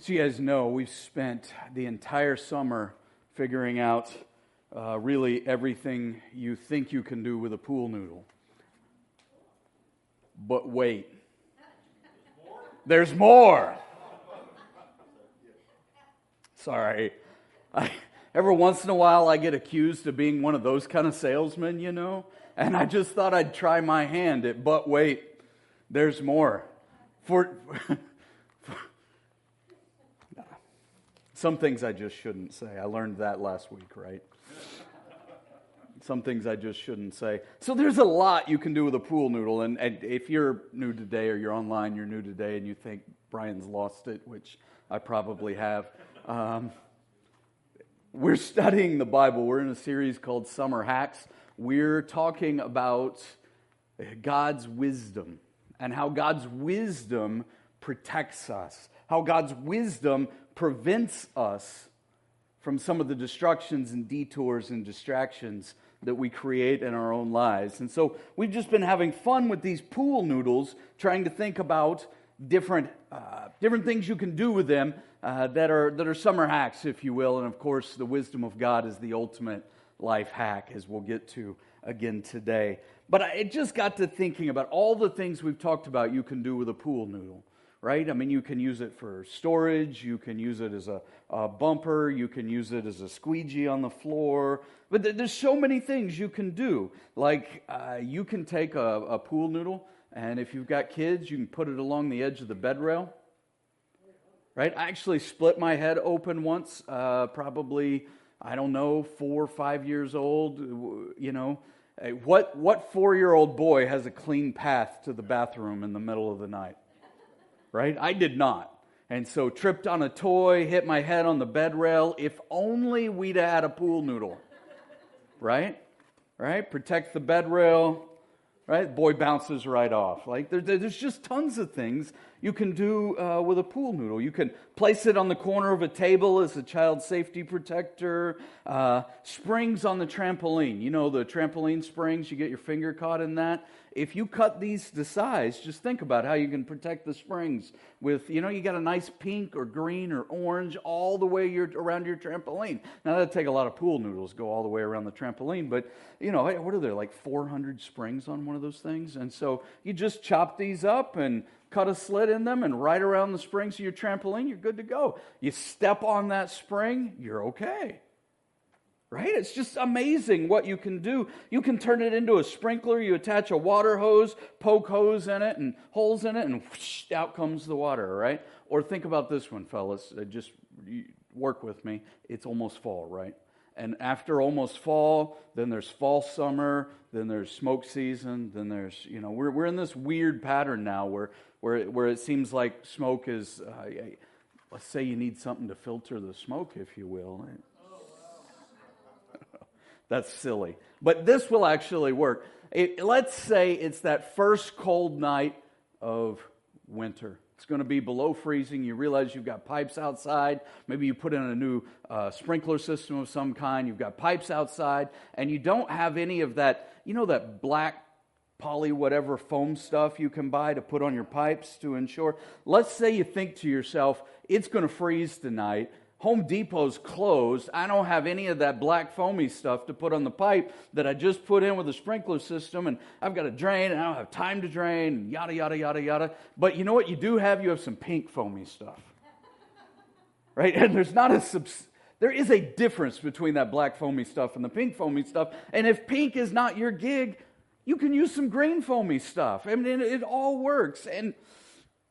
So, you guys know we've spent the entire summer figuring out uh, really everything you think you can do with a pool noodle. But wait, there's more. Sorry. I, every once in a while, I get accused of being one of those kind of salesmen, you know? And I just thought I'd try my hand at, but wait, there's more. For, Some things I just shouldn't say. I learned that last week, right? Some things I just shouldn't say. So there's a lot you can do with a pool noodle. And, and if you're new today or you're online, you're new today, and you think Brian's lost it, which I probably have. Um, we're studying the Bible. We're in a series called Summer Hacks. We're talking about God's wisdom and how God's wisdom protects us, how God's wisdom prevents us from some of the destructions and detours and distractions that we create in our own lives. And so we've just been having fun with these pool noodles, trying to think about different, uh, different things you can do with them uh, that, are, that are summer hacks, if you will. And of course, the wisdom of God is the ultimate life hack, as we'll get to again today. But I just got to thinking about all the things we've talked about you can do with a pool noodle right? I mean, you can use it for storage, you can use it as a, a bumper, you can use it as a squeegee on the floor. But th- there's so many things you can do. Like, uh, you can take a, a pool noodle, and if you've got kids, you can put it along the edge of the bed rail. Right? I actually split my head open once, uh, probably, I don't know, four or five years old. You know, what, what four year old boy has a clean path to the bathroom in the middle of the night? Right? I did not. And so tripped on a toy, hit my head on the bed rail. If only we'd had a pool noodle, right? Right? Protect the bed rail, right? Boy bounces right off. Like there, there's just tons of things you can do uh, with a pool noodle. You can place it on the corner of a table as a child safety protector. Uh, springs on the trampoline. You know the trampoline springs. You get your finger caught in that if you cut these to size, just think about how you can protect the springs with, you know, you got a nice pink or green or orange all the way your, around your trampoline. Now, that'd take a lot of pool noodles, go all the way around the trampoline, but, you know, what are there, like 400 springs on one of those things? And so you just chop these up and cut a slit in them and right around the springs of your trampoline, you're good to go. You step on that spring, you're okay. Right? It's just amazing what you can do. You can turn it into a sprinkler. You attach a water hose, poke hose in it and holes in it, and whoosh, out comes the water, right? Or think about this one, fellas. Uh, just work with me. It's almost fall, right? And after almost fall, then there's fall summer, then there's smoke season, then there's, you know, we're, we're in this weird pattern now where, where, where it seems like smoke is, uh, let's say you need something to filter the smoke, if you will. That's silly. But this will actually work. It, let's say it's that first cold night of winter. It's going to be below freezing. You realize you've got pipes outside. Maybe you put in a new uh, sprinkler system of some kind. You've got pipes outside, and you don't have any of that, you know, that black poly whatever foam stuff you can buy to put on your pipes to ensure. Let's say you think to yourself, it's going to freeze tonight. Home Depot's closed. I don't have any of that black foamy stuff to put on the pipe that I just put in with the sprinkler system, and I've got to drain, and I don't have time to drain, yada, yada, yada, yada. But you know what you do have? You have some pink foamy stuff. Right? And there's not a subs- there is a difference between that black foamy stuff and the pink foamy stuff. And if pink is not your gig, you can use some green foamy stuff. I mean, it, all works. And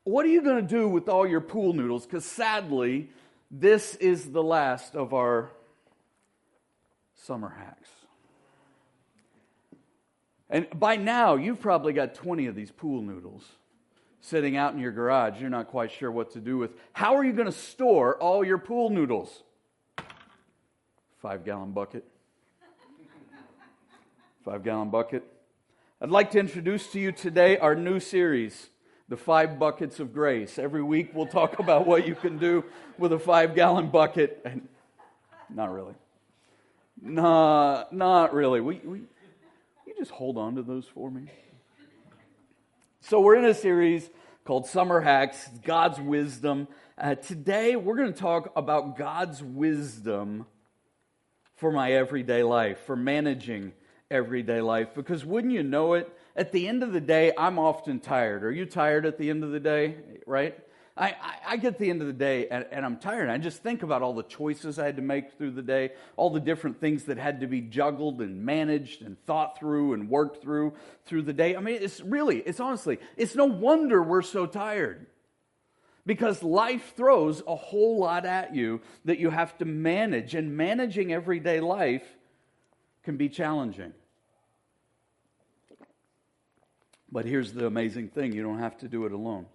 what are you going to do with all your pool noodles? Because sadly, this is the last of our summer hacks. And by now, you've probably got 20 of these pool noodles sitting out in your garage. You're not quite sure what to do with. How are you going to store all your pool noodles? Five gallon bucket. Five gallon bucket. I'd like to introduce to you today our new series the five buckets of grace. Every week we'll talk about what you can do with a five gallon bucket. And not really. Nah, not really. We, we, you just hold on to those for me. So we're in a series called Summer Hacks, God's Wisdom, Uh, today, we're going to talk about God's wisdom for my everyday life, for managing everyday life. Because wouldn't you know it, at the end of the day, I'm often tired. Are you tired at the end of the day, right? I, I, get the end of the day and, and, I'm tired. I just think about all the choices I had to make through the day, all the different things that had to be juggled and managed and thought through and worked through through the day. I mean, it's really, it's honestly, it's no wonder we're so tired. Because life throws a whole lot at you that you have to manage, and managing everyday life can be challenging. But here's the amazing thing you don't have to do it alone.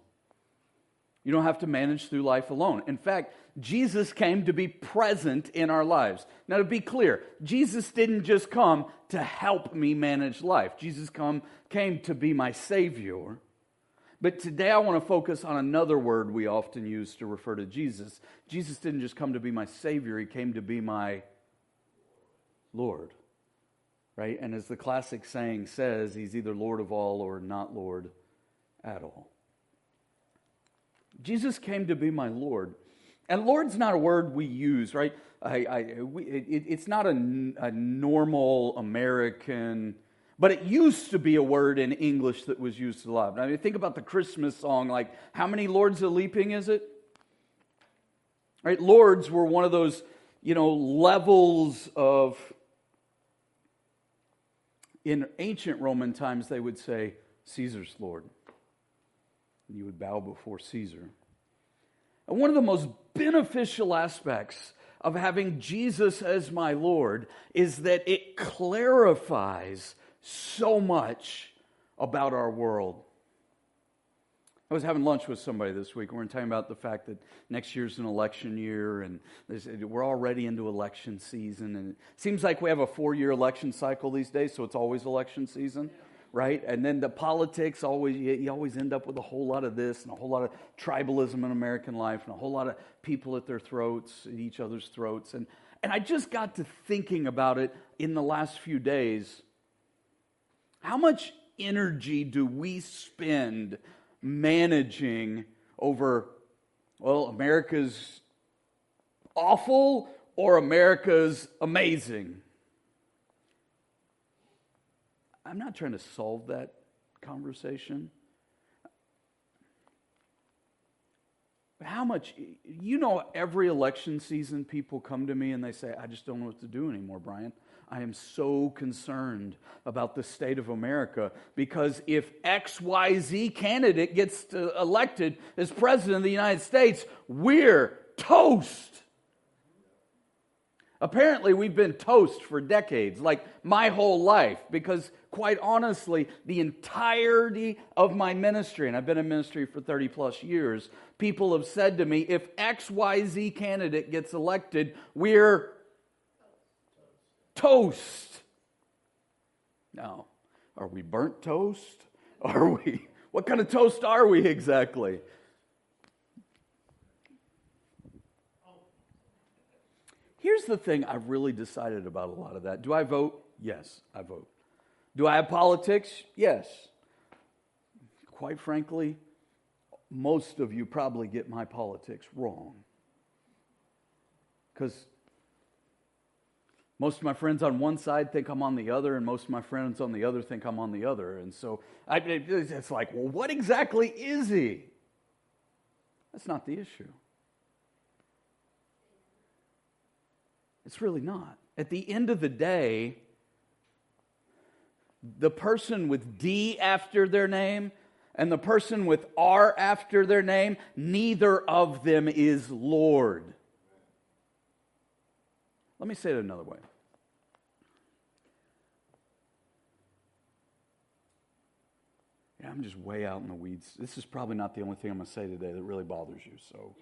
You don't have to manage through life alone. In fact, Jesus came to be present in our lives. Now, to be clear, Jesus didn't just come to help me manage life, Jesus come, came to be my Savior. But today I want to focus on another word we often use to refer to Jesus. Jesus didn't just come to be my Savior, He came to be my Lord. Right? And as the classic saying says, He's either Lord of all or not Lord at all. Jesus came to be my Lord. And Lord's not a word we use, right? I, I, we, it, it's not a, a normal American, but it used to be a word in English that was used a lot. I mean, think about the Christmas song, like, how many Lords a leaping is it? Right? Lords were one of those, you know, levels of. In ancient Roman times, they would say, Caesar's Lord and you would bow before Caesar. And one of the most beneficial aspects of having Jesus as my Lord is that it clarifies so much about our world. I was having lunch with somebody this week, we are talking about the fact that next year's an election year, and we're already into election season. And it seems like we have a four year election cycle these days, so it's always election season right? And then the politics always, you, always end up with a whole lot of this and a whole lot of tribalism in American life and a whole lot of people at their throats, at each other's throats. And, and I just got to thinking about it in the last few days. How much energy do we spend managing over, well, America's awful or America's amazing? I'm not trying to solve that conversation. How much, you know, every election season people come to me and they say, I just don't know what to do anymore, Brian. I am so concerned about the state of America because if XYZ candidate gets elected as president of the United States, we're toast. Apparently, we've been toast for decades, like my whole life, because quite honestly, the entirety of my ministry, and I've been in ministry for 30 plus years, people have said to me, if XYZ candidate gets elected, we're toast. Now, are we burnt toast? Are we, what kind of toast are we exactly? Here's the thing I've really decided about a lot of that. Do I vote? Yes, I vote. Do I have politics? Yes. Quite frankly, most of you probably get my politics wrong. Because most of my friends on one side think I'm on the other, and most of my friends on the other think I'm on the other. And so I, it's like, well, what exactly is he? That's not the issue. It's really not. At the end of the day, the person with D after their name and the person with R after their name, neither of them is Lord. Let me say it another way. Yeah, I'm just way out in the weeds. This is probably not the only thing I'm going to say today that really bothers you, so.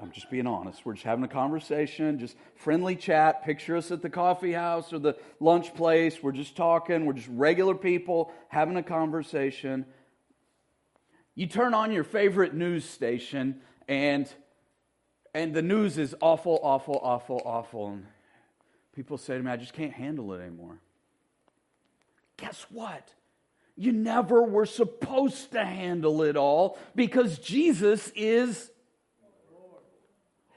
I'm just being honest. We're just having a conversation, just friendly chat. Picture us at the coffee house or the lunch place. We're just talking. We're just regular people having a conversation. You turn on your favorite news station, and and the news is awful, awful, awful, awful. And people say to me, I just can't handle it anymore. Guess what? You never were supposed to handle it all because Jesus is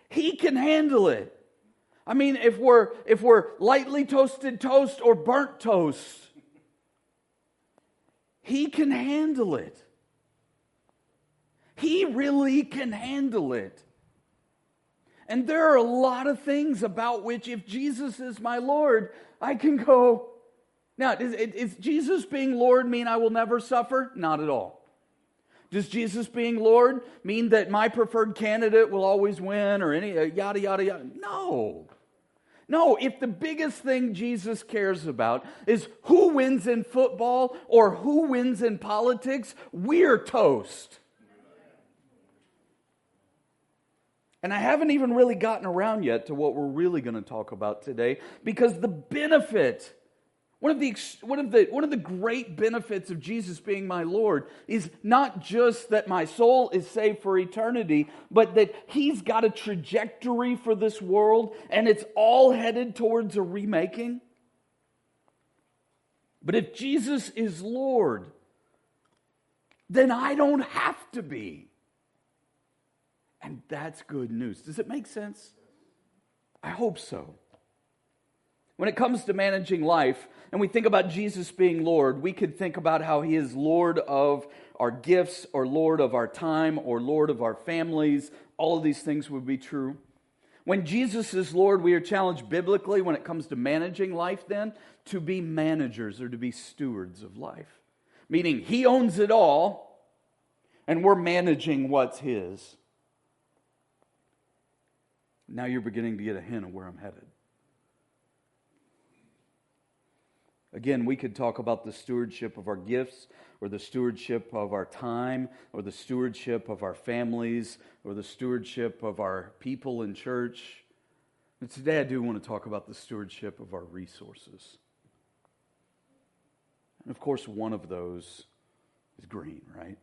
He can handle it. I mean, if we're if we're lightly toasted toast or burnt toast, he can handle it. He really can handle it. And there are a lot of things about which, if Jesus is my Lord, I can go. Now, is, is Jesus being Lord mean I will never suffer? Not at all. Does Jesus being Lord mean that my preferred candidate will always win or any uh, yada, yada, yada? No. No, if the biggest thing Jesus cares about is who wins in football or who wins in politics, we're toast. And I haven't even really gotten around yet to what we're really going to talk about today because the benefit, one of the, one, of the, one of the great benefits of Jesus being my Lord is not just that my soul is saved for eternity, but that He's got a trajectory for this world and it's all headed towards a remaking. But if Jesus is Lord, then I don't have to be. And that's good news. Does it make sense? I hope so. When it comes to managing life, and we think about Jesus being Lord, we could think about how he is Lord of our gifts, or Lord of our time, or Lord of our families. All of these things would be true. When Jesus is Lord, we are challenged biblically when it comes to managing life, then, to be managers or to be stewards of life. Meaning, he owns it all, and we're managing what's his. Now you're beginning to get a hint of where I'm headed. Again, we could talk about the stewardship of our gifts, or the stewardship of our time, or the stewardship of our families, or the stewardship of our people in church. But today I do want to talk about the stewardship of our resources. And of course, one of those is green, right?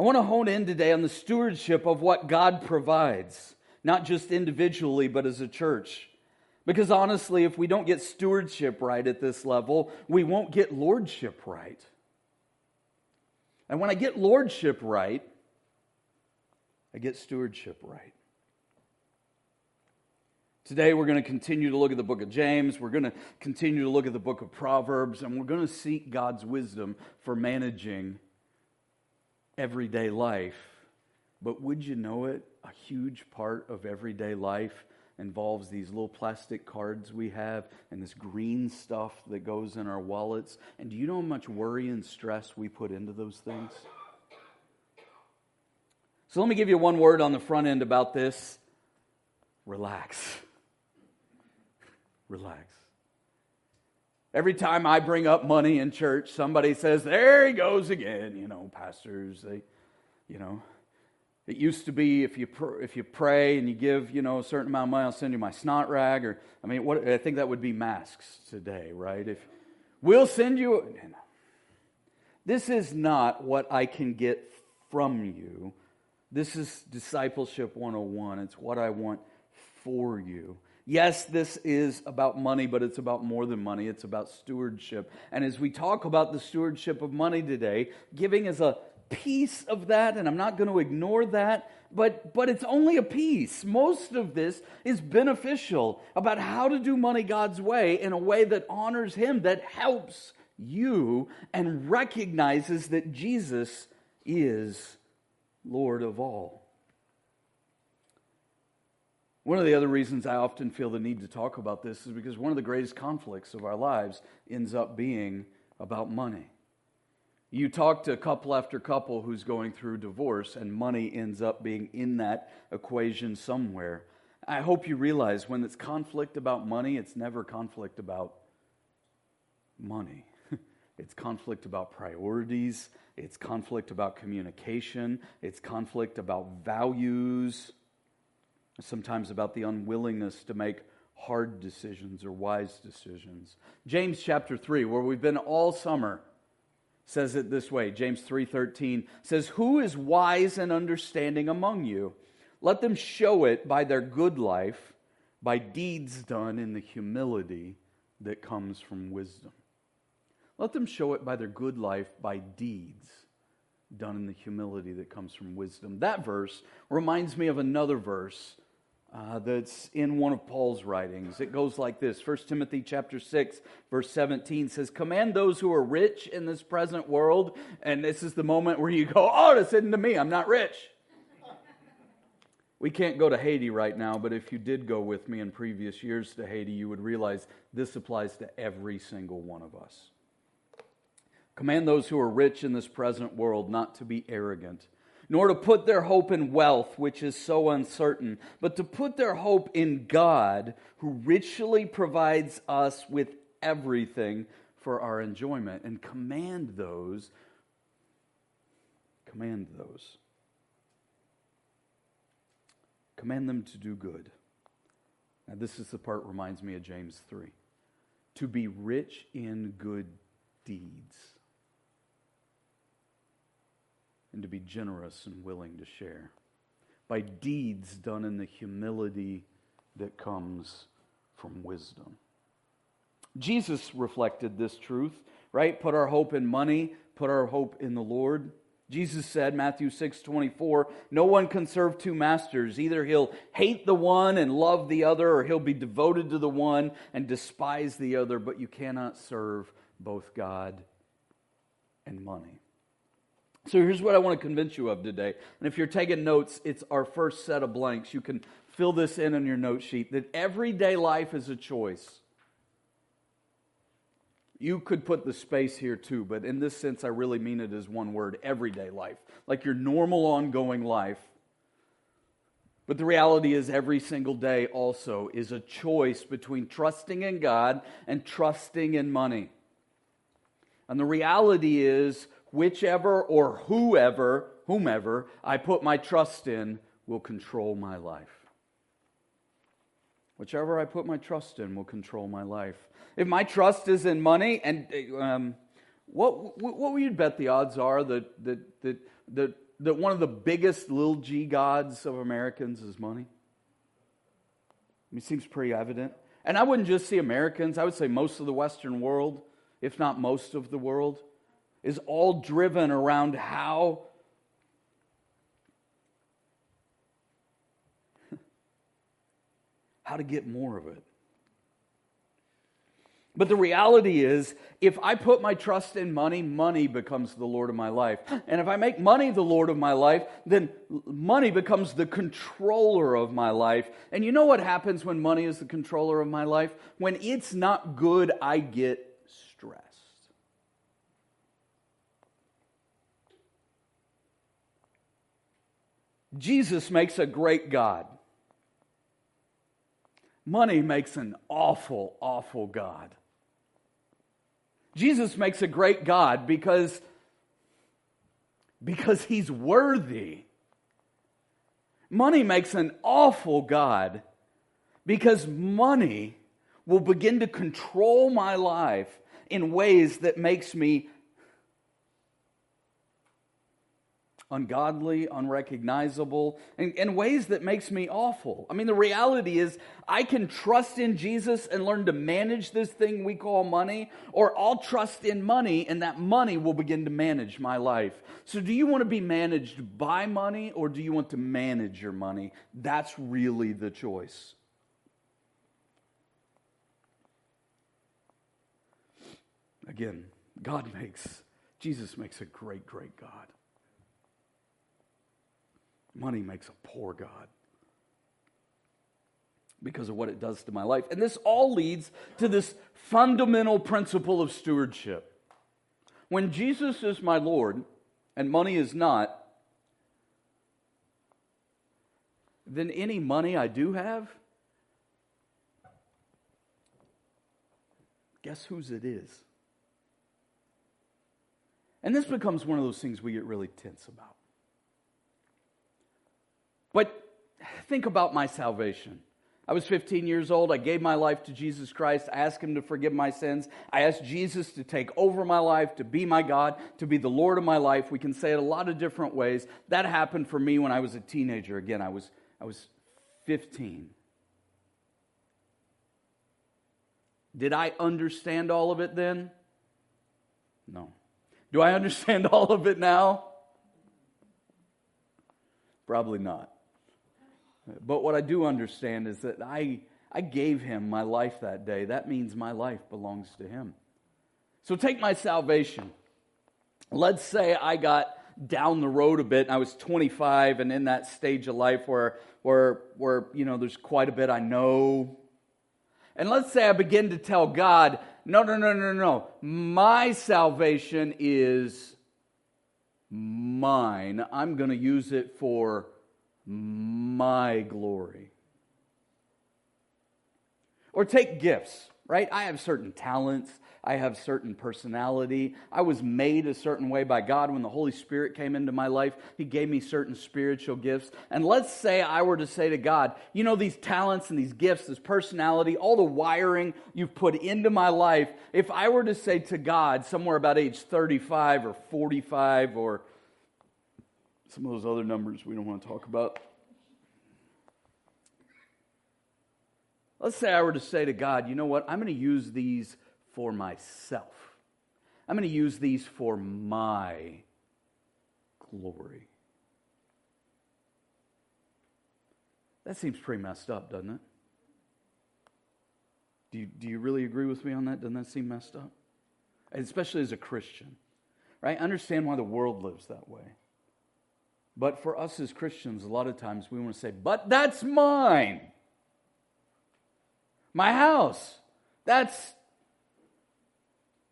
I want to hone in today on the stewardship of what God provides, not just individually, but as a church. Because honestly, if we don't get stewardship right at this level, we won't get lordship right. And when I get lordship right, I get stewardship right. Today, we're going to continue to look at the book of James. We're going to continue to look at the book of Proverbs, and we're going to seek God's wisdom for managing everyday life. But would you know it? A huge part of everyday life involves these little plastic cards we have and this green stuff that goes in our wallets. And do you know how much worry and stress we put into those things? So let me give you one word on the front end about this relax. relax. Every time I bring up money in church, somebody says, There he goes again. You know, pastors, they, you know, it used to be if you, pr- if you pray and you give, you know, a certain amount of money, I'll send you my snot rag. Or, I mean, what, I think that would be masks today, right? If we'll send you. This is not what I can get from you. This is discipleship 101. It's what I want for you. Yes, this is about money, but it's about more than money. It's about stewardship. And as we talk about the stewardship of money today, giving is a piece of that, and I'm not going to ignore that, but, but it's only a piece. Most of this is beneficial about how to do money God's way in a way that honors Him, that helps you, and recognizes that Jesus is Lord of all. One of the other reasons I often feel the need to talk about this is because one of the greatest conflicts of our lives ends up being about money. You talk to couple after couple who's going through divorce, and money ends up being in that equation somewhere. I hope you realize when it's conflict about money, it's never conflict about money. it's conflict about priorities, it's conflict about communication, it's conflict about values sometimes about the unwillingness to make hard decisions or wise decisions. James chapter 3, where we've been all summer, says it this way. James 3:13 says, "Who is wise and understanding among you? Let them show it by their good life, by deeds done in the humility that comes from wisdom." Let them show it by their good life, by deeds done in the humility that comes from wisdom. That verse reminds me of another verse uh, that's in one of Paul's writings. It goes like this 1 Timothy chapter 6, verse 17 says, Command those who are rich in this present world. And this is the moment where you go, Oh, hidden to me. I'm not rich. We can't go to Haiti right now, but if you did go with me in previous years to Haiti, you would realize this applies to every single one of us. Command those who are rich in this present world not to be arrogant, nor to put their hope in wealth, which is so uncertain, but to put their hope in God, who richly provides us with everything for our enjoyment. And command those, command those Command them to do good. Now, this is the part reminds me of James 3. To be rich in good deeds. And to be generous and willing to share. By deeds done in the humility that comes from wisdom. Jesus reflected this truth, right? Put our hope in money, put our hope in the Lord. Jesus said, Matthew 6 24, no one can serve two masters. Either he'll hate the one and love the other, or he'll be devoted to the one and despise the other, but you cannot serve both God and money. So here's what I want to convince you of today. And if you're taking notes, it's our first set of blanks. You can fill this in on your note sheet that everyday life is a choice. You could put the space here too, but in this sense, I really mean it as one word everyday life, like your normal ongoing life. But the reality is, every single day also is a choice between trusting in God and trusting in money. And the reality is, whichever or whoever, whomever I put my trust in will control my life. Whichever I put my trust in will control my life. If my trust is in money, and um, what, what would you bet the odds are that, that, that, that, that one of the biggest little g gods of Americans is money? I mean, it seems pretty evident. And I wouldn't just see Americans, I would say most of the Western world, if not most of the world, is all driven around how how to get more of it. But the reality is, if I put my trust in money, money becomes the Lord of my life. And if I make money the Lord of my life, then money becomes the controller of my life. And you know what happens when money is the controller of my life? When it's not good, I get Jesus makes a great God. Money makes an awful, awful God. Jesus makes a great God because, because he's worthy. Money makes an awful God because money will begin to control my life in ways that makes me ungodly, unrecognizable, in, in ways that makes me awful. I mean, the reality is I can trust in Jesus and learn to manage this thing we call money, or I'll trust in money and that money will begin to manage my life. So, do you want to be managed by money or do you want to manage your money? That's really the choice. Again, God makes, Jesus makes a great, great God. Money makes a poor God because of what it does to my life. And this all leads to this fundamental principle of stewardship. When Jesus is my Lord and money is not, then any money I do have, guess whose it is? And this becomes one of those things we get really tense about. But think about my salvation. I was 15 years old. I gave my life to Jesus Christ. I asked Him to forgive my sins. I asked Jesus to take over my life, to be my God, to be the Lord of my life. We can say it a lot of different ways. That happened for me when I was a teenager. Again, I was, I was 15. Did I understand all of it then? No. Do I understand all of it now? Probably not. But what I do understand is that I, I gave him my life that day. That means my life belongs to him. So take my salvation. Let's say I got down the road a bit and I was 25 and in that stage of life where, where, where you know, there's quite a bit I know. And let's say I begin to tell God, no, no, no, no, no. My salvation is mine. I'm going to use it for my glory. Or take gifts, right? I have certain talents. I have certain personality. I was made a certain way by God when the Holy Spirit came into my life. He gave me certain spiritual gifts. And let's say I were to say to God, you know, these talents and these gifts, this personality, all the wiring you've put into my life, if I were to say to God somewhere about age 35 or 45 or some of those other numbers we don't want to talk about. Let's say I were to say to God, you know what? I'm going to use these for myself. I'm going to use these for my glory. That seems pretty messed up, doesn't it? Do you, do you really agree with me on that? Doesn't that seem messed up? Especially as a Christian, right? understand why the world lives that way. But for us as Christians, a lot of times we want to say, but that's mine. My house, that's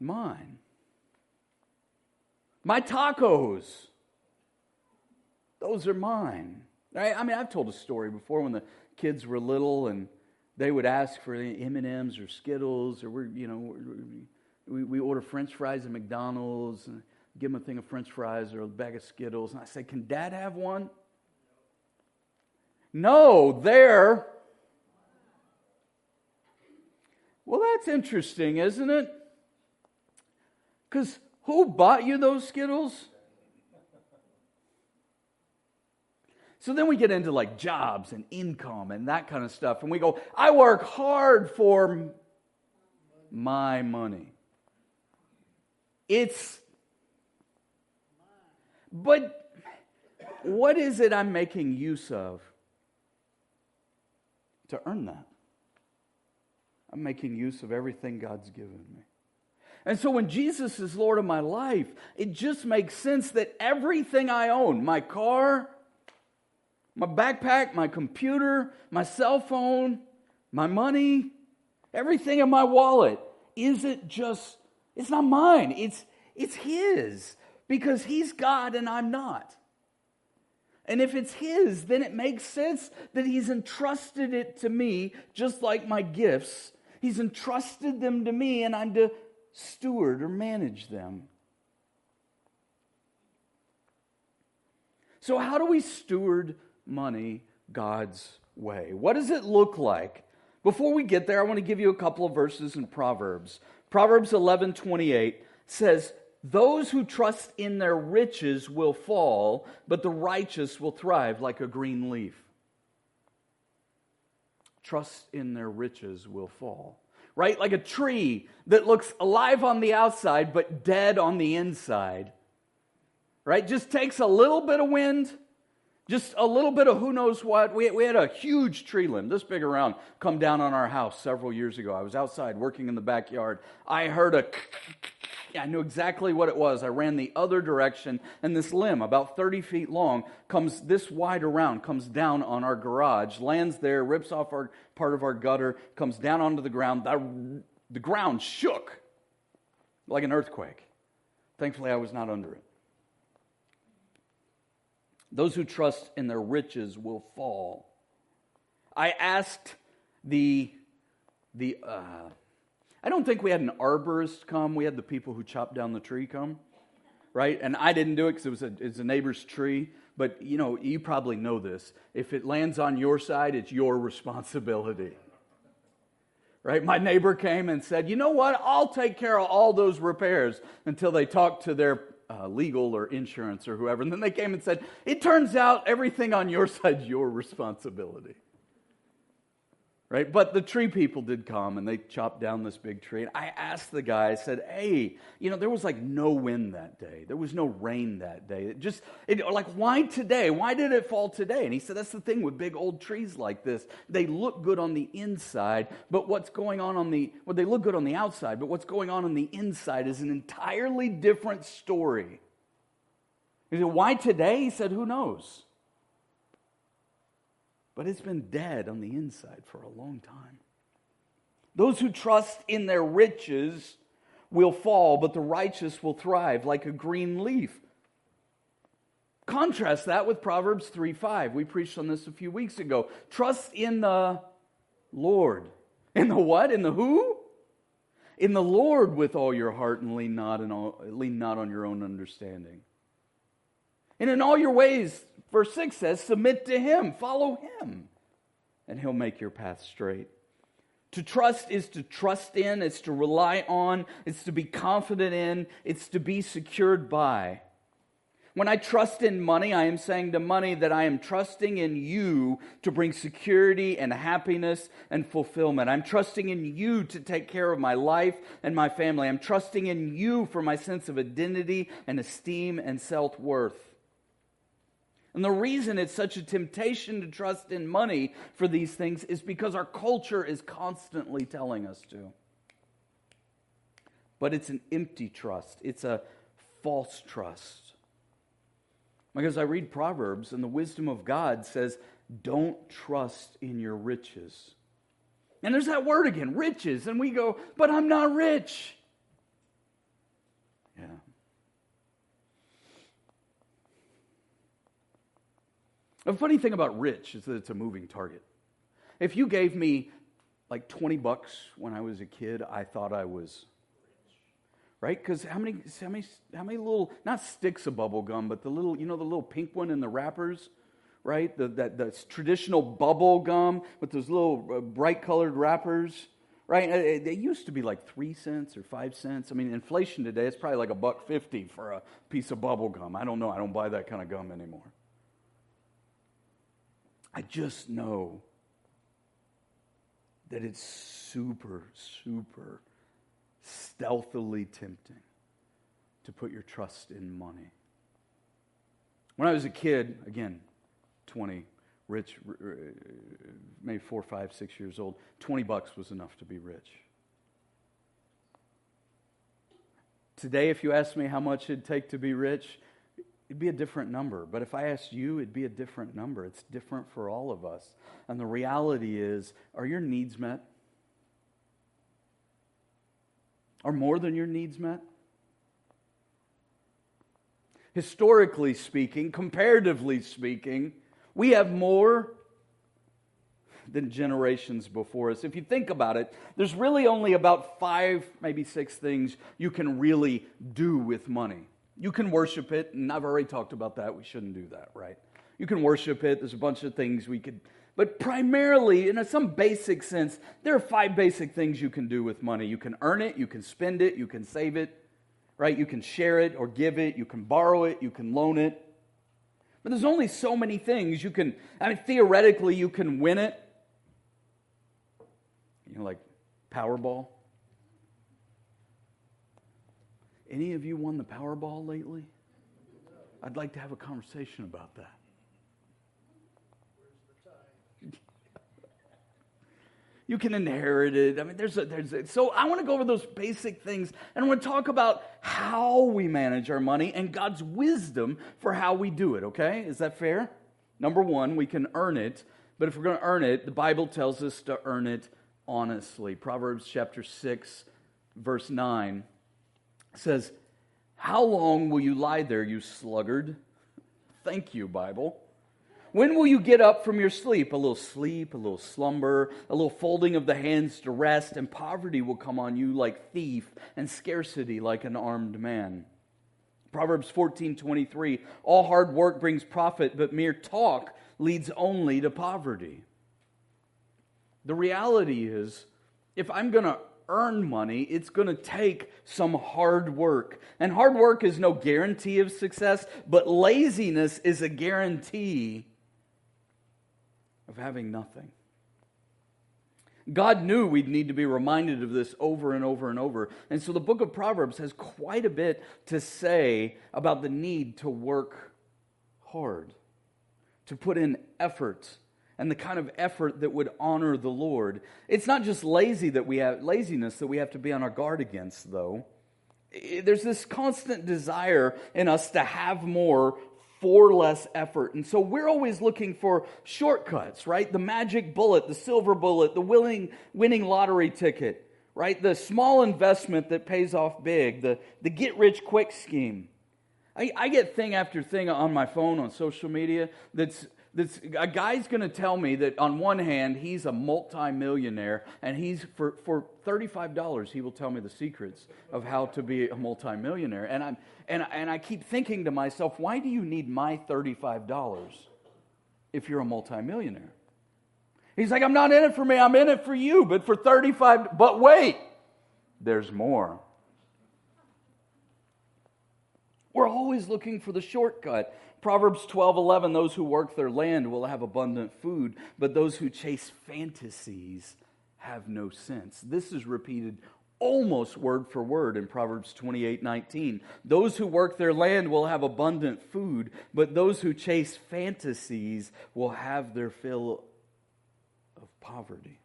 mine. My tacos, those are mine. Right? I mean, I've told a story before when the kids were little and they would ask for M&Ms or Skittles or we're, you know, we, we order French fries at McDonald's and give him a thing of French fries or a bag of Skittles. And I say, can dad have one? No, there. Well, that's interesting, isn't it? Because who bought you those Skittles? So then we get into like jobs and income and that kind of stuff. And we go, I work hard for my money. It's, but what is it I'm making use of to earn that? I'm making use of everything God's given me. And so when Jesus is Lord of my life, it just makes sense that everything I own my car, my backpack, my computer, my cell phone, my money, everything in my wallet isn't just, it's not mine, it's, it's His because He's God and I'm not. And if it's His, then it makes sense that He's entrusted it to me, just like my gifts. He's entrusted them to me, and I'm to steward or manage them. So, how do we steward money God's way? What does it look like? Before we get there, I want to give you a couple of verses in Proverbs. Proverbs 11 28 says, Those who trust in their riches will fall, but the righteous will thrive like a green leaf. Trust in their riches will fall right? Like a tree that looks alive on the outside but dead on the inside, right? Just takes a little bit of wind, just a little bit of who knows what. We, we had a huge tree limb, this big around, come down on our house several years ago. I was outside working in the backyard. I heard a I knew exactly what it was. I ran the other direction, and this limb, about 30 feet long, comes this wide around, comes down on our garage, lands there, rips off our part of our gutter, comes down onto the ground. The, the ground shook like an earthquake. Thankfully, I was not under it. Those who trust in their riches will fall. I asked the, the uh, I don't think we had an arborist come. We had the people who chopped down the tree come, right? And I didn't do it because it was a, a neighbor's tree. But you know, you probably know this. If it lands on your side, it's your responsibility. Right? My neighbor came and said, "You know what? I'll take care of all those repairs until they talk to their uh, legal or insurance or whoever." And then they came and said, "It turns out everything on your side is your responsibility." Right? But the tree people did come and they chopped down this big tree. And I asked the guy, I said, hey, you know, there was like no wind that day. There was no rain that day. It just, it, like, why today? Why did it fall today? And he said, that's the thing with big old trees like this. They look good on the inside, but what's going on on the, well, they look good on the outside, but what's going on on the inside is an entirely different story. He said, why today? He said, who knows? But it's been dead on the inside for a long time. Those who trust in their riches will fall, but the righteous will thrive like a green leaf. Contrast that with Proverbs 3 5. We preached on this a few weeks ago. Trust in the Lord. In the what? In the who? In the Lord with all your heart and lean not, all, lean not on your own understanding. And in all your ways, verse 6 says, submit to him, follow him, and he'll make your path straight. To trust is to trust in, it's to rely on, it's to be confident in, it's to be secured by. When I trust in money, I am saying to money that I am trusting in you to bring security and happiness and fulfillment. I'm trusting in you to take care of my life and my family. I'm trusting in you for my sense of identity and esteem and self worth. And the reason it's such a temptation to trust in money for these things is because our culture is constantly telling us to. But it's an empty trust, it's a false trust. Because I read Proverbs, and the wisdom of God says, don't trust in your riches. And there's that word again, riches. And we go, but I'm not rich. The funny thing about rich is that it's a moving target. If you gave me like 20 bucks when I was a kid, I thought I was right? Because how many, how many, how many little, not sticks of bubble gum, but the little, you know, the little pink one in the wrappers, right? The, that, traditional bubble gum with those little uh, bright colored wrappers, right? Uh, they used to be like three cents or five cents. I mean, inflation today, it's probably like a buck fifty for a piece of bubble gum. I don't know. I don't buy that kind of gum anymore. I just know that it's super, super stealthily tempting to put your trust in money. When I was a kid, again, 20, rich, maybe four, five, six years old, 20 bucks was enough to be rich. Today, if you ask me how much it'd take to be rich, it'd be a different number. But if I asked you, it'd be a different number. It's different for all of us. And the reality is are your needs met? Are more than your needs met? Historically speaking, comparatively speaking, we have more than generations before us. If you think about it, there's really only about five, maybe six things you can really do with money. You can worship it, and I've already talked about that. We shouldn't do that, right? You can worship it. There's a bunch of things we could, but primarily, in some basic sense, there are five basic things you can do with money. You can earn it, you can spend it, you can save it, right? You can share it or give it, you can borrow it, you can loan it. But there's only so many things you can, I mean, theoretically, you can win it. You know, like Powerball. Any of you won the Powerball lately? I'd like to have a conversation about that. you can inherit it. I mean, there's a, there's a, so I want to go over those basic things and I want to talk about how we manage our money and God's wisdom for how we do it, okay? Is that fair? Number one, we can earn it, but if we're going to earn it, the Bible tells us to earn it honestly. Proverbs chapter 6, verse 9 says, How long will you lie there, you sluggard? Thank you, Bible. When will you get up from your sleep? A little sleep, a little slumber, a little folding of the hands to rest, and poverty will come on you like thief, and scarcity like an armed man. Proverbs 14 23 All hard work brings profit, but mere talk leads only to poverty. The reality is, if I'm going to earn money, it's going to take some hard work. And hard work is no guarantee of success, but laziness is a guarantee of having nothing. God knew we'd need to be reminded of this over and over and over. And so the book of Proverbs has quite a bit to say about the need to work hard, to put in effort and the kind of effort that would honor the Lord. It's not just lazy that we have laziness that we have to be on our guard against though. There's this constant desire in us to have more for less effort. And so we're always looking for shortcuts, right? The magic bullet, the silver bullet, the willing, winning lottery ticket, right? The small investment that pays off big, the, the get rich quick scheme. I, I get thing after thing on my phone on social media that's this, a guy's going to tell me that on one hand he's a multimillionaire and he's for, for $35 he will tell me the secrets of how to be a multimillionaire. And i'm and, and i keep thinking to myself why do you need my $35 if you're a multimillionaire? He's like i'm not in it for me. I'm in it for you but for 35 but wait there's more we're always looking for the shortcut Proverbs 12 11, those who work their land will have abundant food, but those who chase fantasies have no sense. This is repeated almost word for word in Proverbs 28 19. Those who work their land will have abundant food, but those who chase fantasies will have their fill of poverty.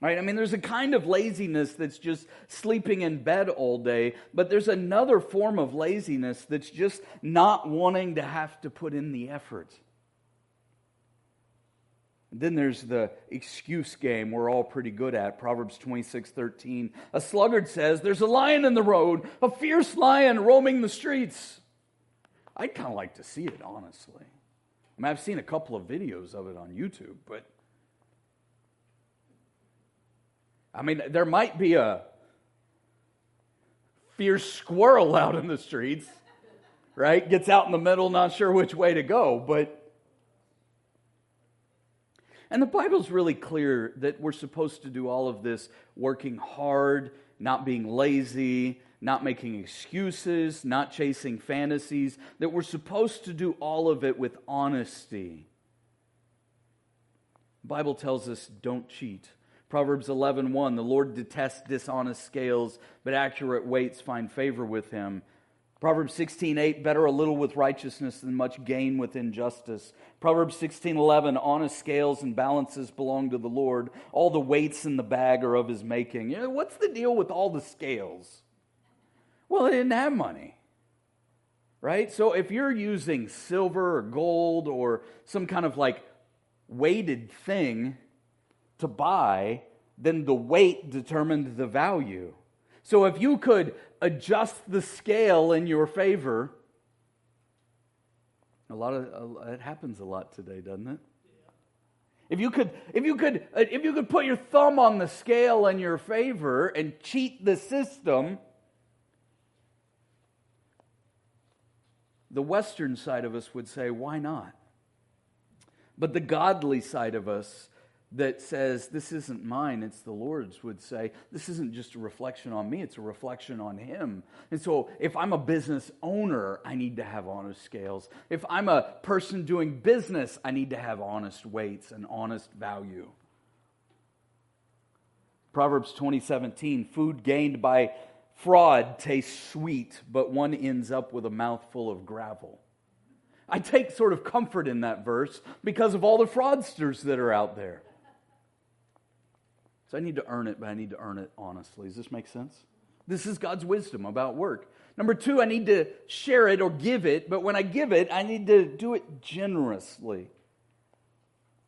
Right? I mean, there's a kind of laziness that's just sleeping in bed all day, but there's another form of laziness that's just not wanting to have to put in the effort. And then there's the excuse game we're all pretty good at. Proverbs 26 13. A sluggard says, There's a lion in the road, a fierce lion roaming the streets. I'd kind of like to see it, honestly. I mean, I've seen a couple of videos of it on YouTube, but I mean, there might be a fierce squirrel out in the streets, right? Gets out in the middle, not sure which way to go, but. And the Bible's really clear that we're supposed to do all of this working hard, not being lazy, not making excuses, not chasing fantasies, that we're supposed to do all of it with honesty. The Bible tells us don't cheat. Proverbs 11:1 1, The Lord detests dishonest scales, but accurate weights find favor with him. Proverbs 16:8 Better a little with righteousness than much gain with injustice. Proverbs 16:11 Honest scales and balances belong to the Lord. All the weights in the bag are of his making. You know, what's the deal with all the scales? Well, they didn't have money. Right? So if you're using silver or gold or some kind of like weighted thing, to buy, then the weight determined the value. So if you could adjust the scale in your favor, a lot of it happens a lot today, doesn't it? If you could, if you could, uh, if you could put your thumb on the scale in your favor and cheat the system, the Western side of us would say, why not? But the godly side of us that says, This isn't mine, it's the Lord's, would say, This isn't just a reflection on me, it's a reflection on Him. And so, if I'm a business owner, I need to have honest scales. If I'm a person doing business, I need to have honest weights and honest value. Proverbs 2017 food gained by fraud tastes sweet, but one ends up with a mouthful of gravel. I take sort of comfort in that verse because of all the fraudsters that are out there. So I need to earn it, but I need to earn it honestly. Does this make sense? This is God's wisdom about work. Number two, I need to share it or give it, but when I give it, I need to do it generously.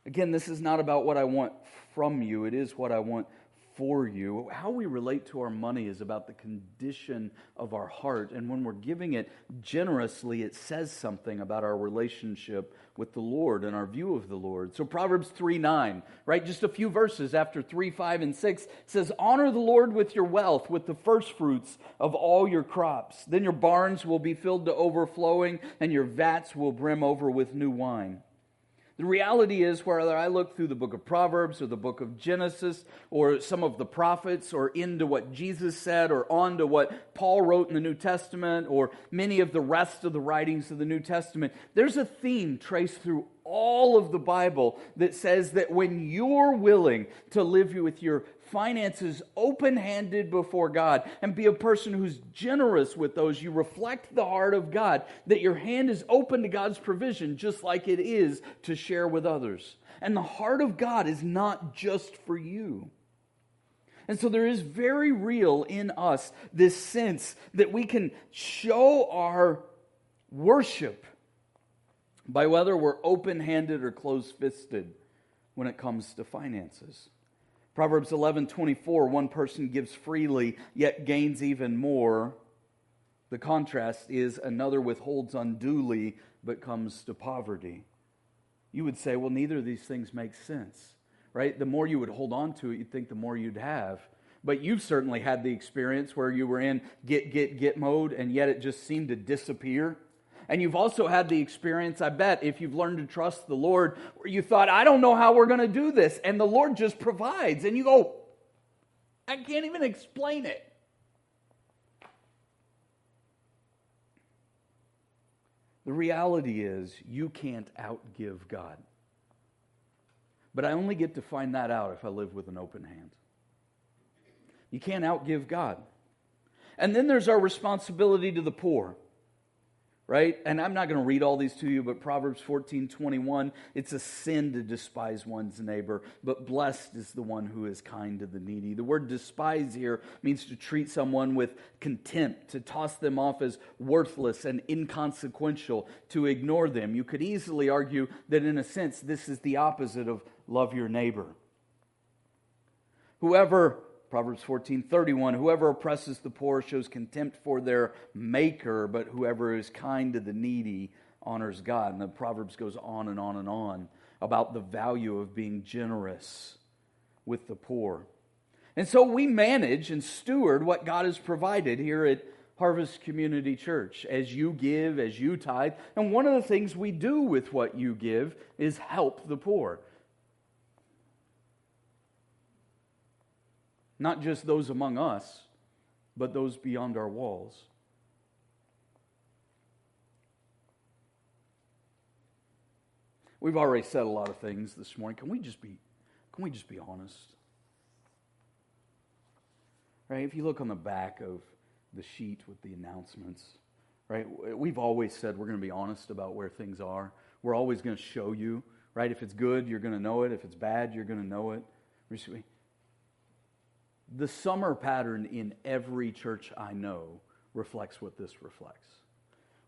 Again, this is not about what I want from you, it is what I want for you. How we relate to our money is about the condition of our heart. And when we're giving it generously, it says something about our relationship with the Lord and our view of the Lord. So Proverbs 3 9, right? Just a few verses after 3, 5, and 6 says, Honor the Lord with your wealth, with the first fruits of all your crops. Then your barns will be filled to overflowing, and your vats will brim over with new wine. The reality is, whether I look through the book of Proverbs or the book of Genesis or some of the prophets or into what Jesus said or on to what Paul wrote in the New Testament or many of the rest of the writings of the New Testament, there's a theme traced through all of the Bible that says that when you're willing to live with your finances open handed before God and be a person who's generous with those, you reflect the heart of God, that your hand is open to God's provision just like it is to share with others. And the heart of God is not just for you. And so there is very real in us this sense that we can show our worship by whether we're open handed or close fisted when it comes to finances. Proverbs 11 24, one person gives freely, yet gains even more. The contrast is another withholds unduly, but comes to poverty. You would say, well, neither of these things make sense right? The more you would hold on to it, you'd think the more you'd have. But you've certainly had the experience where you were in get, get, get mode, and yet it just seemed to disappear. And you've also had the experience, I bet, if you've learned to trust the Lord, where you thought, I don't know how we're going to do this. And the Lord just provides. And you go, I can't even explain it. The reality is, you can't outgive God. But I only get to find that out if I live with an open hand. You can't outgive God. And then there's our responsibility to the poor right? And I'm not going to read all these to you, but Proverbs 14 21, it's a sin to despise one's neighbor, but blessed is the one who is kind to the needy. The word despise here means to treat someone with contempt, to toss them off as worthless and inconsequential, to ignore them. You could easily argue that, in a sense, this is the opposite of love your neighbor. Whoever Proverbs 14, 31, whoever oppresses the poor shows contempt for their maker, but whoever is kind to the needy honors God. And the Proverbs goes on and on and on about the value of being generous with the poor. And so we manage and steward what God has provided here at Harvest Community Church as you give, as you tithe. And one of the things we do with what you give is help the poor. Not just those among us, but those beyond our walls. We've already said a lot of things this morning. Can we just be can we just be honest? Right? If you look on the back of the sheet with the announcements, right? We've always said we're going to be honest about where things are. We're always going to show you, right? If it's good, you're going to know it. If it's bad, you're going to know it the summer pattern in every church I know reflects what this reflects,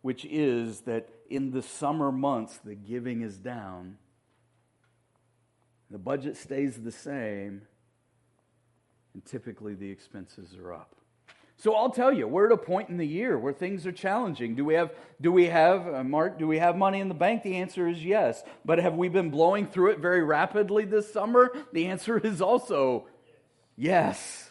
which is that in the summer months, the giving is down, the budget stays the same, and typically the expenses are up. So I'll tell you, we're at a point in the year where things are challenging. Do we have, do we have, uh, Mark, do we have money in the bank? The answer is yes. But have we been blowing through it very rapidly this summer? The answer is also Yes.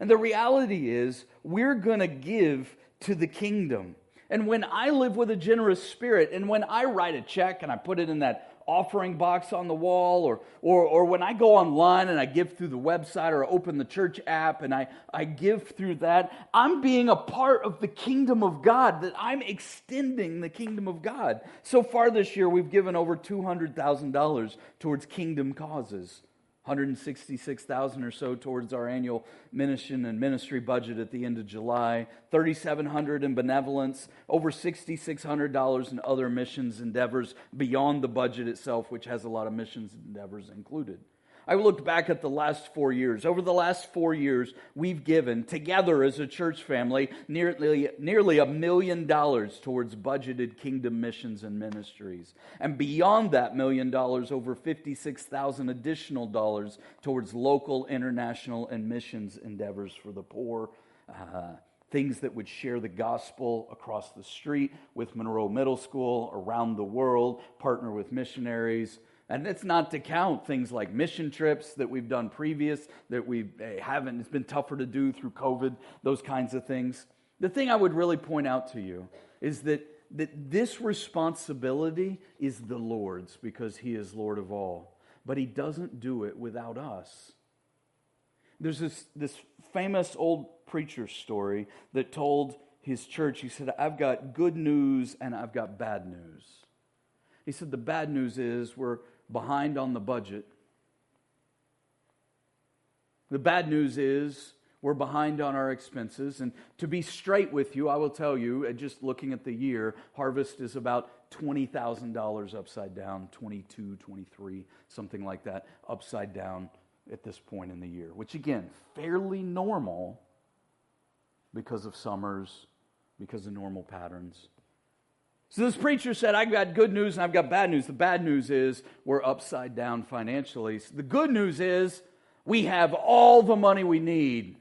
And the reality is, we're going to give to the kingdom. And when I live with a generous spirit, and when I write a check and I put it in that offering box on the wall, or, or, or when I go online and I give through the website or open the church app and I, I give through that, I'm being a part of the kingdom of God, that I'm extending the kingdom of God. So far this year, we've given over $200,000 towards kingdom causes. 166,000 or so towards our annual mission and ministry budget at the end of July, 3700 in benevolence, over $6600 in other missions endeavors beyond the budget itself which has a lot of missions endeavors included. I looked back at the last four years. Over the last four years, we've given together as a church family nearly, nearly a million dollars towards budgeted kingdom missions and ministries. And beyond that million dollars, over 56,000 additional dollars towards local, international, and missions endeavors for the poor. Uh, things that would share the gospel across the street with Monroe Middle School, around the world, partner with missionaries. And it's not to count things like mission trips that we've done previous that we eh, haven't, it's been tougher to do through COVID, those kinds of things. The thing I would really point out to you is that, that this responsibility is the Lord's because He is Lord of all. But He doesn't do it without us. There's this, this famous old preacher story that told his church, he said, I've got good news and I've got bad news. He said, The bad news is we're behind on the budget. The bad news is we're behind on our expenses. And to be straight with you, I will tell you, uh, just looking at the year, harvest is about $20,000 upside down, 22, 23, something like that, upside down at this point in the year, which again, fairly normal because of summers, because of normal patterns. So this preacher said, I've got good news and I've got bad news. The bad news is we're upside down financially. The good news is we have all the money we need.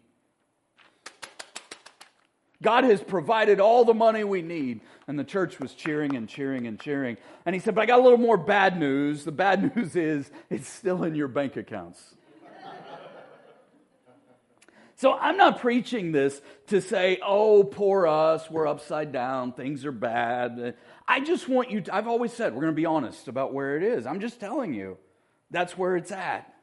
God has provided all the money we need. And the church was cheering and cheering and cheering. And he said, But I got a little more bad news. The bad news is it's still in your bank accounts. So I'm not preaching this to say, Oh, poor us, we're upside down, things are bad. I just want you to, I've always said, we're going to be honest about where it is. I'm just telling you, that's where it's at.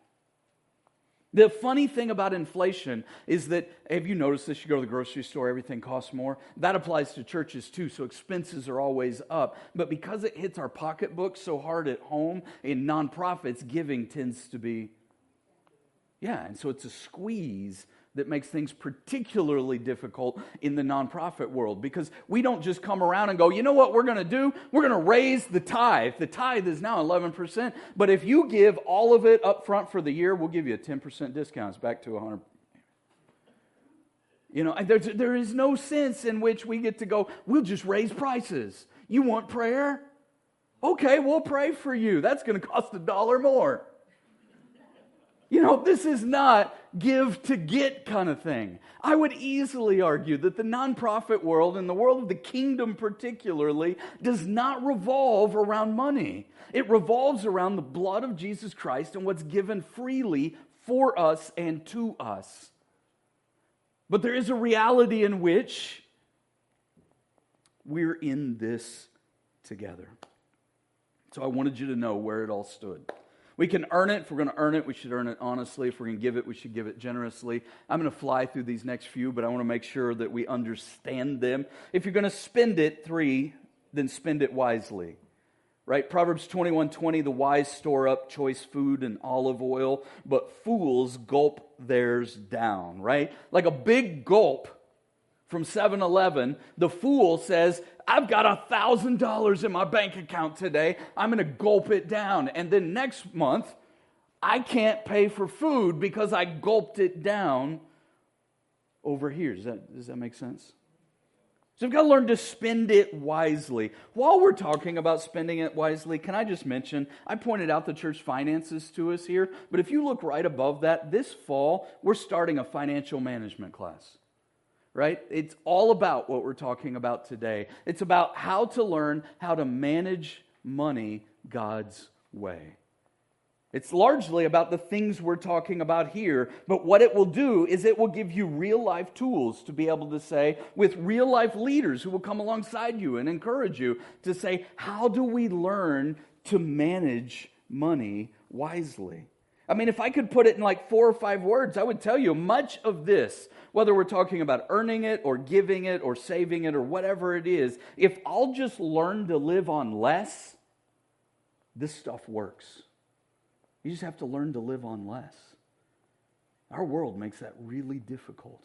The funny thing about inflation is that, have you noticed this? You go to the grocery store, everything costs more. That applies to churches too, so expenses are always up. But because it hits our pocketbook so hard at home, in nonprofits, giving tends to be, yeah, and so it's a squeeze that makes things particularly difficult in the nonprofit world because we don't just come around and go, you know what we're going to do? We're going to raise the tithe. The tithe is now 11%, but if you give all of it up front for the year, we'll give you a 10% discount. It's back to 100 you know, there's, there is no sense in which we get to go, we'll just raise prices. You want prayer? Okay, we'll pray for you. That's going to cost a dollar more. You know, this is not give to get kind of thing. I would easily argue that the nonprofit world and the world of the kingdom, particularly, does not revolve around money. It revolves around the blood of Jesus Christ and what's given freely for us and to us. But there is a reality in which we're in this together. So I wanted you to know where it all stood. We can earn it. If we're going to earn it, we should earn it honestly. If we're going to give it, we should give it generously. I'm going to fly through these next few, but I want to make sure that we understand them. If you're going to spend it, three, then spend it wisely. Right? Proverbs 21 20, the wise store up choice food and olive oil, but fools gulp theirs down, right? Like a big gulp from 7 Eleven, the fool says, I've got a $1,000 in my bank account today. I'm going to gulp it down. And then next month, I can't pay for food because I gulped it down over here. Does that, does that make sense? So we've got to learn to spend it wisely. While we're talking about spending it wisely, can I just mention, I pointed out the church finances to us here, but if you look right above that, this fall, we're starting a financial management class right? It's all about what we're talking about today. It's about how to learn how to manage money God's way. It's largely about the things we're talking about here, but what it will do is it will give you real life tools to be able to say, with real life leaders who will come alongside you and encourage you to say, how do we learn to manage money wisely? I mean, if I could put it in like four or five words, I would tell you much of this, whether we're talking about earning it or giving it or saving it or whatever it is, if I'll just learn to live on less, this stuff works. You just have to learn to live on less. Our world makes that really difficult.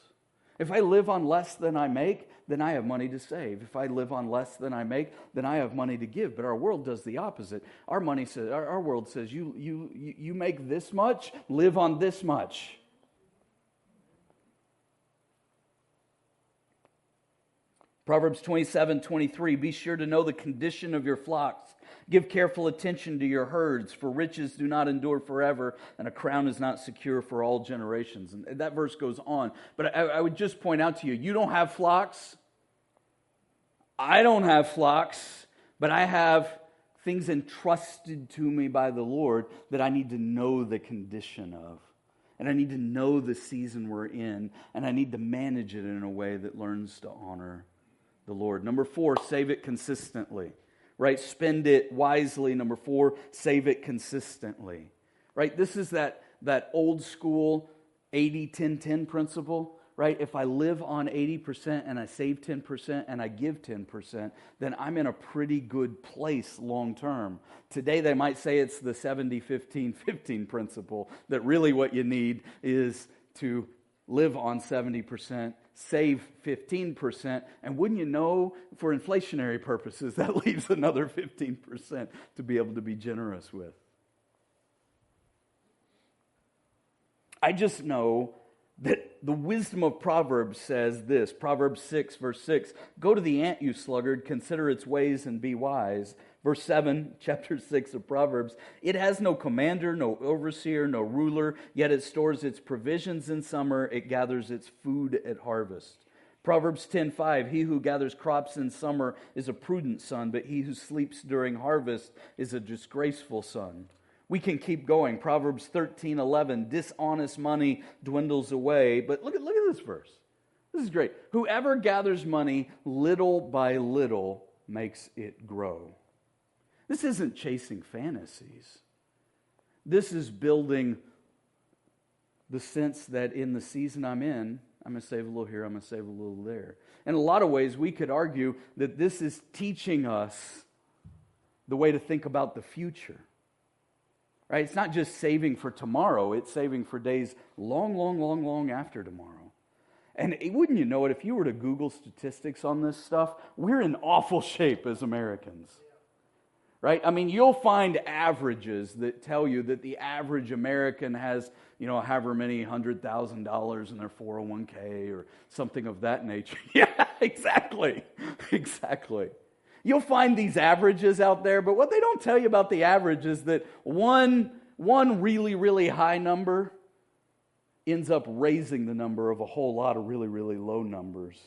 If I live on less than I make, then I have money to save. If I live on less than I make, then I have money to give. But our world does the opposite. Our money says, our, our world says, you, you, you make this much, live on this much. Proverbs 27 23, be sure to know the condition of your flocks Give careful attention to your herds, for riches do not endure forever, and a crown is not secure for all generations. And that verse goes on. But I, I would just point out to you you don't have flocks. I don't have flocks, but I have things entrusted to me by the Lord that I need to know the condition of. And I need to know the season we're in, and I need to manage it in a way that learns to honor the Lord. Number four, save it consistently right? Spend it wisely. Number four, save it consistently, right? This is that, that old school 80 10 10 principle, right, if I live on 80% and I save 10% and I give 10%, then I'm in a pretty good place long term. Today, they might say it's the 70 15 15 principle, that really what you need is to live on 70%, save 15%, and wouldn't you know, for inflationary purposes, that leaves another 15% to be able to be generous with. I just know that the wisdom of Proverbs says this Proverbs 6, verse 6 Go to the ant, you sluggard, consider its ways and be wise. Verse 7, chapter 6 of Proverbs It has no commander, no overseer, no ruler, yet it stores its provisions in summer, it gathers its food at harvest. Proverbs 10:5 He who gathers crops in summer is a prudent son, but he who sleeps during harvest is a disgraceful son. We can keep going. Proverbs 13:11 Dishonest money dwindles away. But look at, look at this verse. This is great. Whoever gathers money little by little makes it grow. This isn't chasing fantasies. This is building the sense that in the season I'm in, I'm going to save a little here, I'm going to save a little there. In a lot of ways, we could argue that this is teaching us the way to think about the future. Right? It's not just saving for tomorrow, it's saving for days long, long, long, long after tomorrow. And wouldn't you know it, if you were to Google statistics on this stuff, we're in awful shape as Americans. Right? I mean, you'll find averages that tell you that the average American has, you know, however many hundred thousand dollars in their 401k or something of that nature. yeah, exactly. Exactly. You'll find these averages out there, but what they don't tell you about the average is that one, one really, really high number ends up raising the number of a whole lot of really, really low numbers.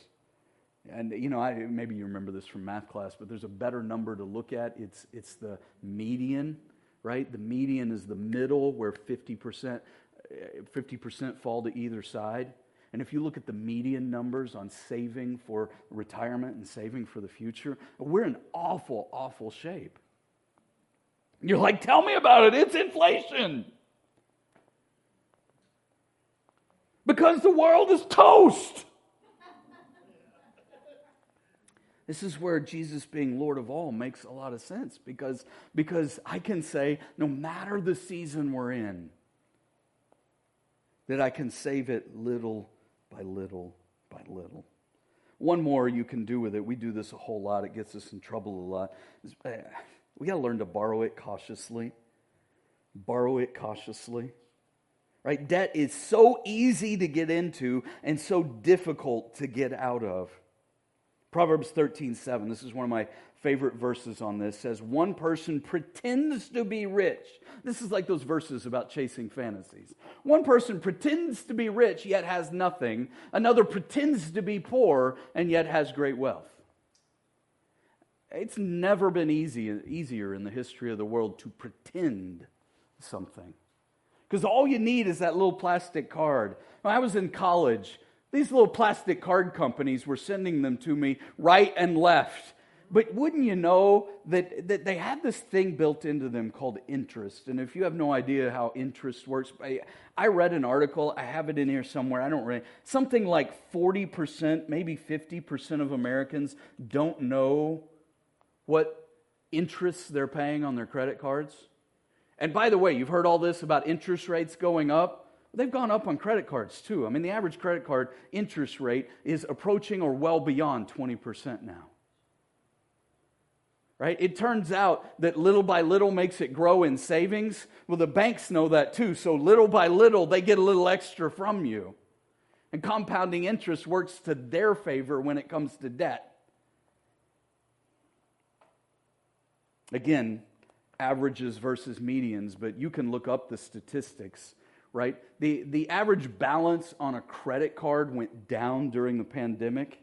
And you know, I, maybe you remember this from math class, but there's a better number to look at. It's, it's the median, right? The median is the middle where 50%, 50% eh, fall to either side. And if you look at the median numbers on saving for retirement and saving for the future, we're in awful, awful shape. You're like, tell me about it. It's inflation. Because the world is toast. This is where Jesus being Lord of all makes a lot of sense because, because I can say, no matter the season we're in, that I can save it little by little by little. One more you can do with it. We do this a whole lot. It gets us in trouble a lot. Uh, we got to learn to borrow it cautiously. Borrow it cautiously. Right? Debt is so easy to get into and so difficult to get out of. Proverbs 13, 7. This is one of my favorite verses on this. Says one person pretends to be rich. This is like those verses about chasing fantasies. One person pretends to be rich yet has nothing. Another pretends to be poor and yet has great wealth. It's never been easy, easier in the history of the world to pretend something. Because all you need is that little plastic card. When i was in college these little plastic card companies were sending them to me right and left but wouldn't you know that, that they have this thing built into them called interest? And if you have no idea how interest works, I, I read an article, I have it in here somewhere, I don't read something like 40%, maybe 50% of Americans don't know what interest they're paying on their credit cards. And by the way, you've heard all this about interest rates going up. They've gone up on credit cards too. I mean, the average credit card interest rate is approaching or well beyond 20% now right? It turns out that little by little makes it grow in savings. Well, the banks know that too. So little by little, they get a little extra from you. And compounding interest works to their favor when it comes to debt. Again, averages versus medians, but you can look up the statistics, right? The, the average balance on a credit card went down during the pandemic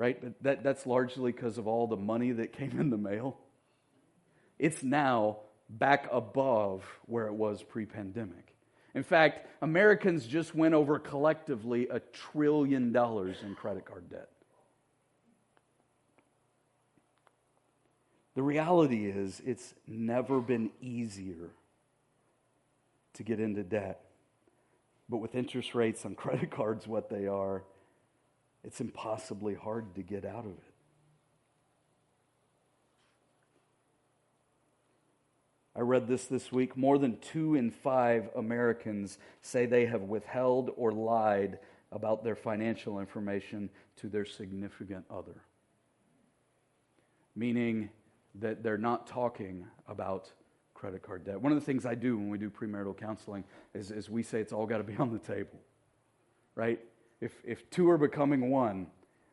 right? But that, that's largely because of all the money that came in the mail. It's now back above where it was pre pandemic. In fact, Americans just went over collectively a trillion dollars in credit card debt. The reality is, it's never been easier to get into debt. But with interest rates on credit cards what they are, it's impossibly hard to get out of it. I read this this week. More than two in five Americans say they have withheld or lied about their financial information to their significant other. Meaning that they're not talking about credit card debt. One of the things I do when we do premarital counseling is, is we say it's all got to be on the table, right? If, if two are becoming one,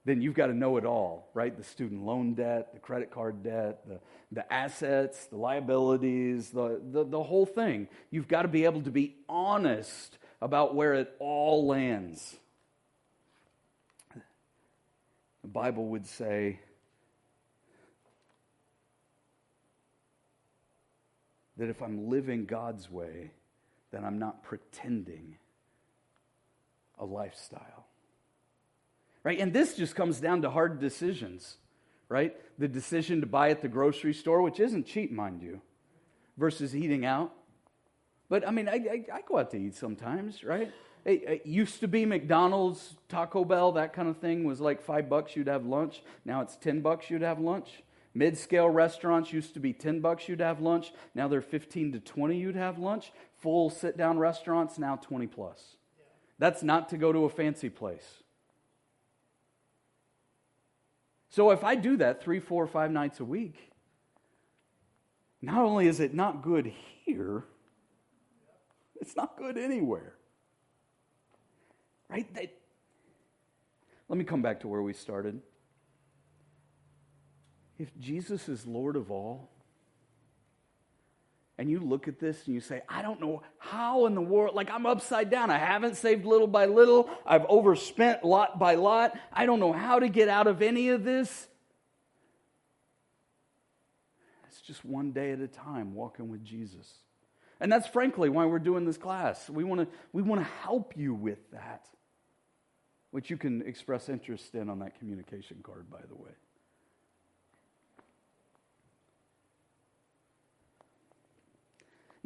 then you've got to know it all, right? The student loan debt, the credit card debt, the, the assets, the liabilities, the, the, the whole thing. You've got to be able to be honest about where it all lands. The Bible would say that if I'm living God's way, then I'm not pretending a lifestyle right? And this just comes down to hard decisions, right? The decision to buy at the grocery store, which isn't cheap, mind you, versus eating out. But I mean, I, I, I go out to eat sometimes, right? It, it, used to be McDonald's, Taco Bell, that kind of thing was like five bucks you'd have lunch. Now it's 10 bucks you'd have lunch. Mid scale restaurants used to be 10 bucks you'd have lunch. Now they're 15 to 20 you'd have lunch. Full sit down restaurants, now 20 plus. That's not to go to a fancy place. So if I do that three, four, five nights a week, not only is it not good here, it's not good anywhere. Right? They, let me come back to where we started. If Jesus is Lord of all, and you look at this and you say, I don't know how in the world, like I'm upside down. I haven't saved little by little. I've overspent lot by lot. I don't know how to get out of any of this. It's just one day at a time walking with Jesus. And that's frankly why we're doing this class. We want to we want to help you with that, which you can express interest in on that communication card, by the way.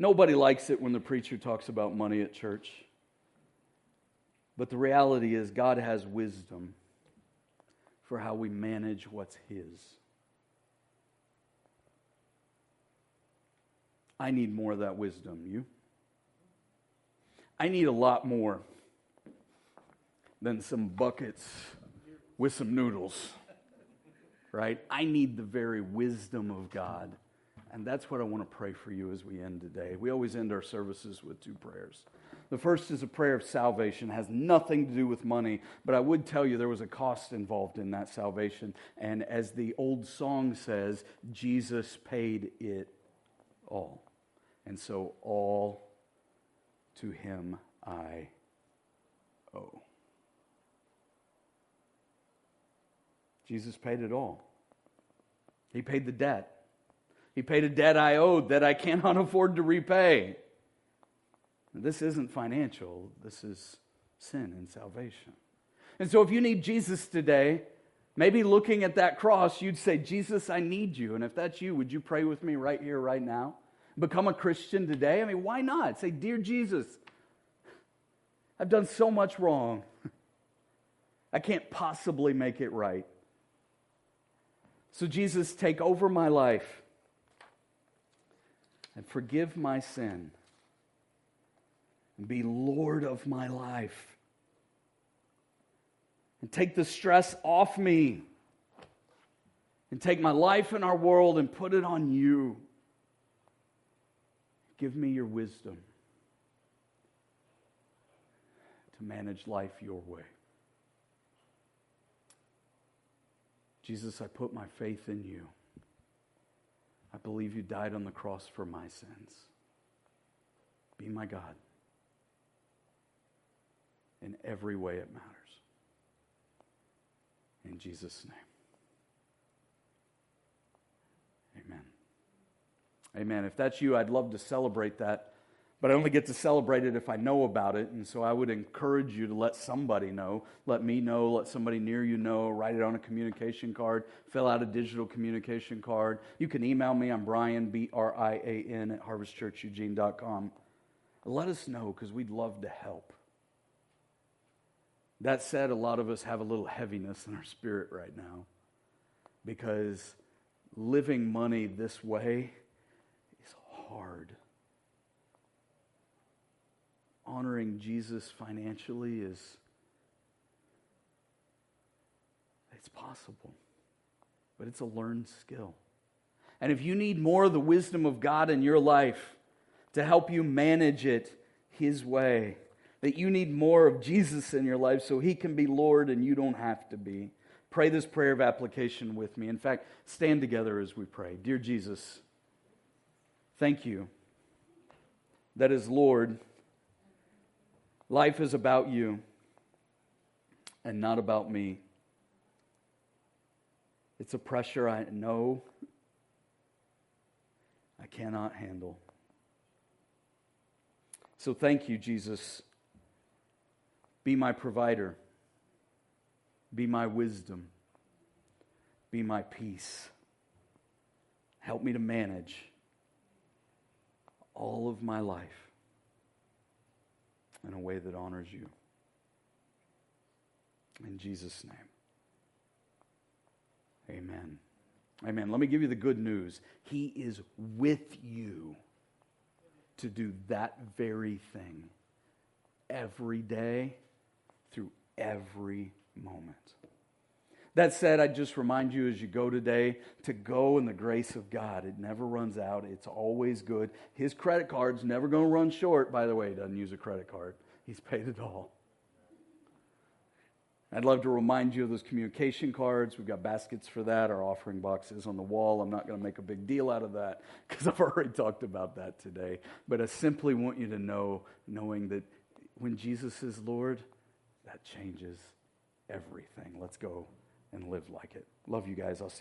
Nobody likes it when the preacher talks about money at church. But the reality is, God has wisdom for how we manage what's His. I need more of that wisdom. You? I need a lot more than some buckets with some noodles, right? I need the very wisdom of God and that's what I want to pray for you as we end today. We always end our services with two prayers. The first is a prayer of salvation, it has nothing to do with money, but I would tell you there was a cost involved in that salvation. And as the old song says, Jesus paid it all. And so all to him I owe. Jesus paid it all. He paid the debt. He paid a debt I owed that I cannot afford to repay. This isn't financial, this is sin and salvation. And so, if you need Jesus today, maybe looking at that cross, you'd say, Jesus, I need you. And if that's you, would you pray with me right here, right now? Become a Christian today? I mean, why not? Say, Dear Jesus, I've done so much wrong. I can't possibly make it right. So, Jesus, take over my life and forgive my sin and be Lord of my life. And take the stress off me and take my life and our world and put it on you. Give me your wisdom to manage life your way. Jesus, I put my faith in you. I believe you died on the cross for my sins. Be my God in every way it matters. In Jesus' name. Amen. Amen. If that's you, I'd love to celebrate that but I only get to celebrate it if I know about it. And so I would encourage you to let somebody know. Let me know, let somebody near you know, write it on a communication card, fill out a digital communication card. You can email me. I'm Brian, B R I A N, at harvestchurcheugene.com. Let us know because we'd love to help. That said, a lot of us have a little heaviness in our spirit right now because living money this way is hard. Honoring Jesus financially is it's possible, but it's a learned skill. And if you need more of the wisdom of God in your life to help you manage it His way, that you need more of Jesus in your life so He can be Lord and you don't have to be, pray this prayer of application with me. In fact, stand together as we pray. Dear Jesus, thank you that as Lord, life is about you and not about me. It's a pressure I know I cannot handle. So thank you, Jesus. Be my provider. Be my wisdom. Be my peace. Help me to manage all of my life in a way that honors you. In Jesus' name. Amen. Amen. Let me give you the good news. He is with you to do that very thing every day through every moment. That said, I just remind you as you go today to go in the grace of God. It never runs out, it's always good. His credit card's never going to run short, by the way. He doesn't use a credit card, he's paid it all. I'd love to remind you of those communication cards. We've got baskets for that. Our offering boxes on the wall. I'm not going to make a big deal out of that because I've already talked about that today. But I simply want you to know, knowing that when Jesus is Lord, that changes everything. Let's go and live like it. Love you guys. I'll see